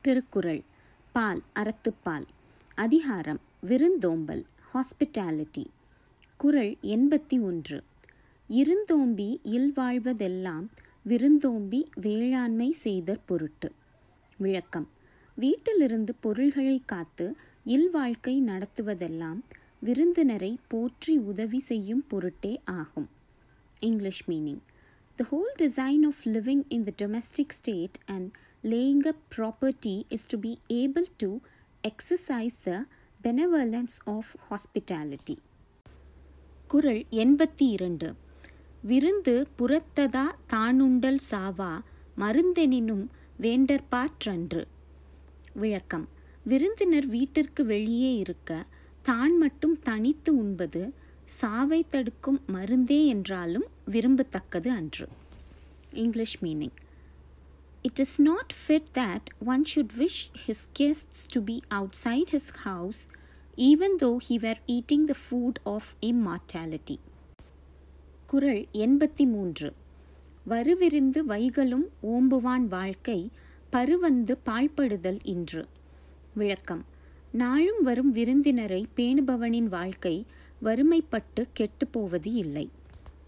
திருக்குறள் பால் அறத்துப்பால் அதிகாரம் விருந்தோம்பல் ஹாஸ்பிட்டாலிட்டி. குறள் எண்பத்தி ஒன்று. இருந்தோம்பி இல்வாழ்வதெல்லாம் விருந்தோம்பி வேளாண்மை செய்தற் பொருட்டு. விளக்கம். வீட்டிலிருந்து பொருள்களை காத்து இல்வாழ்க்கை நடத்துவதெல்லாம் விருந்தினரை போற்றி உதவி செய்யும் பொருட்டே ஆகும். English meaning. The whole design of living in the domestic state and laying up property is to be able to exercise the benevolence of hospitality. குரல் எண்பத்தி இரண்டு விருந்து புறத்ததா தானுண்டல் சாவா மருந்தெனினும் வேண்டற்பாற்றன்று. விளக்கம். விருந்தினர் வீட்டிற்கு வெளியே இருக்க தான் மட்டும் தனித்து உண்பது சாவை தடுக்கும் மருந்தே என்றாலும் விரும்பத்தக்கது அன்று. English meaning. It is not fit that one should wish his guests to be outside his house even though he were eating the food of immortality Kural எண்பத்தி மூன்று வருவிருந்து வைகளும் ஓம்புவான் வாழ்க்கை பருவந்து பாழ்படுதல் இன்று. விளக்கம். நாளும் வரும் விருந்தினரை பேணுபவனின் வாழ்க்கை வறுமைப்பட்டு கெட்டுப்போவது இல்லை.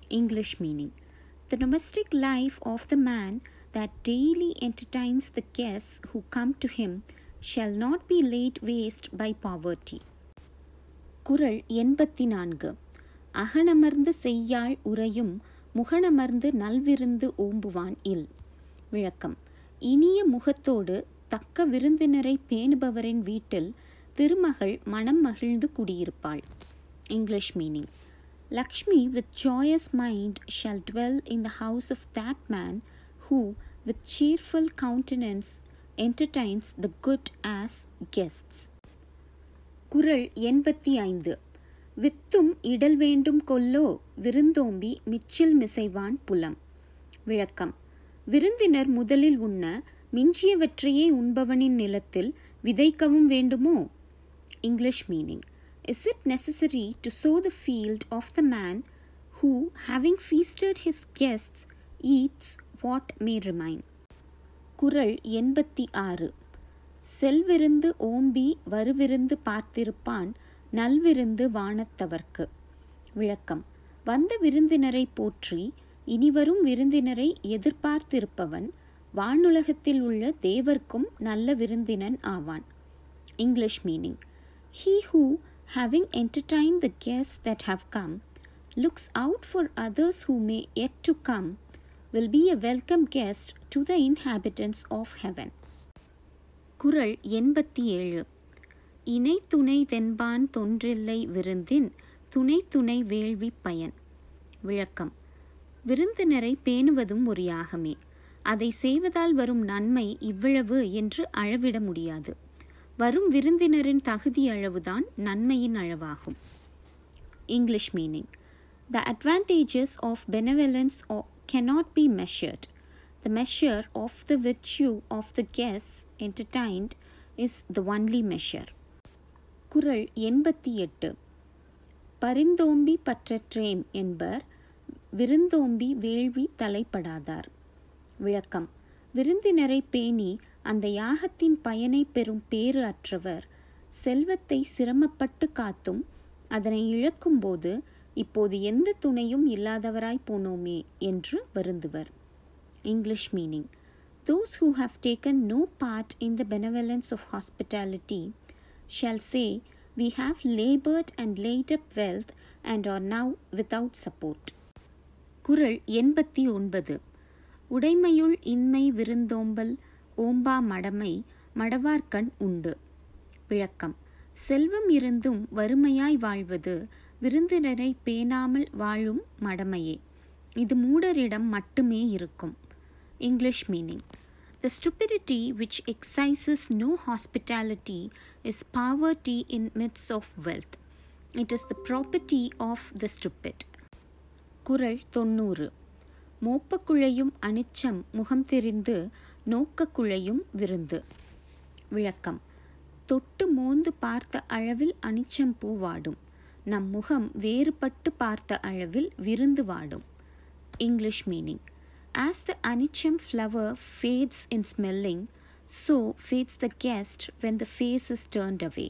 English meaning. The domestic life of the man that daily entertains the guests who come to him shall not be laid waste by poverty. குரல் எண்பத்தி நான்கு அகனமர்ந்து செய்யாள் உரையும் முகனமர்ந்து நல்விருந்து ஓம்புவான் இல் விளக்கம் இனிய முகத்தோடு தக்க விருந்தினரை பேணுபவரின் வீட்டில் திருமகள் மனம் மகிழ்ந்து குடியிருப்பாள் English meaning Lakshmi with joyous mind shall dwell in the house of that man who, with cheerful countenance, entertains the good as guests. குரல் எண்பத்தி ஐந்து வித்தும் இடல் வேண்டும் கொல்லோ விருந்தோம்பி மிச்சில் மிசைவான் புலம் விளக்கம் விருந்தினர் முதலில் உண்ண மிஞ்சியவற்றையே உண்பவனின் நிலத்தில் விதைக்கவும் வேண்டுமோ English meaning is it necessary to sow the field of the man who having feasted his guest eats what may remain Kural எண்பத்தி ஆறு. செல்விருந்து ஓம்பி வருவிருந்து பார்த்திருப்பான் நல்விருந்து வானத்தவர்க்கு. விளக்கம். வந்த விருந்தினரை போற்றி இனிவரும் விருந்தினரை எதிர்பார்த்திருப்பவன் வானுலகத்தில் உள்ள தேவர்க்கும் நல்ல விருந்தினன் ஆவான். English meaning. He who having entertain the guests that have come looks out for others who may yet to come will be a welcome guest to the inhabitants of heaven. குறள் எண்பத்தி ஏழு. இணை துணை தென்பான் தொன்றில்லை விருந்தின் துணை துணை வேள்வி பயன். விளக்கம். விருந்தினரை பேணுவதும் ஒரு யாகமே. அதை செய்வதால் வரும் நன்மை இவ்வளவு என்று அளவிட முடியாது. வரும் விருந்தினரின் தகுதி அளவுதான் நன்மையின் அளவாகும். English meaning. The advantages of benevolence cannot be measured. The measure of the virtue of the guests entertained is the only measure. குரல் எண்பத்தி எட்டு பரிந்தோம்பி பற்றற்றேம் என்பர் விருந்தோம்பி வேள்வி தலைப்படாதார் விளக்கம் விருந்தினரை பேணி அந்த யாகத்தின் பயனை பெறும் பேறு அற்றவர் செல்வத்தை சிரமப்பட்டு காத்தும் அதனை இழக்கும்போது இப்போது எந்த துணையும் இல்லாதவராய் போனோமே என்று வருந்துவர். English meaning those who have taken no part in the benevolence of hospitality shall say we have laboured and laid up wealth and are now without support Kural எண்பத்தி ஒன்பது. உடைமையுள் இன்மை விருந்தோம்பல் ஓம்பா மடமை மடவார்கண் உண்டு. விளக்கம். செல்வம் இருந்தும் வறுமையாய் வாழ்வது விருந்தினரை பேணாமல் வாழும் மடமையே. இது மூடரிடம் மட்டுமே இருக்கும். English meaning the stupidity which exercises no hospitality is poverty in midst of wealth it is the property of the stupid Kural தொண்ணூறு. மோப்பக்குழையும் அனிச்சம் முகம் தெரிந்து நோக்கக்குழையும் விருந்து. விளக்கம். தொட்டு மோந்து பார்த்த அளவில் அனிச்சம் பூவாடும் நம் முகம் வேறுபட்டு பார்த்த அளவில் விருந்து வாடும் English meaning as the anicham flower fades in smelling so fades the guest when the face is turned away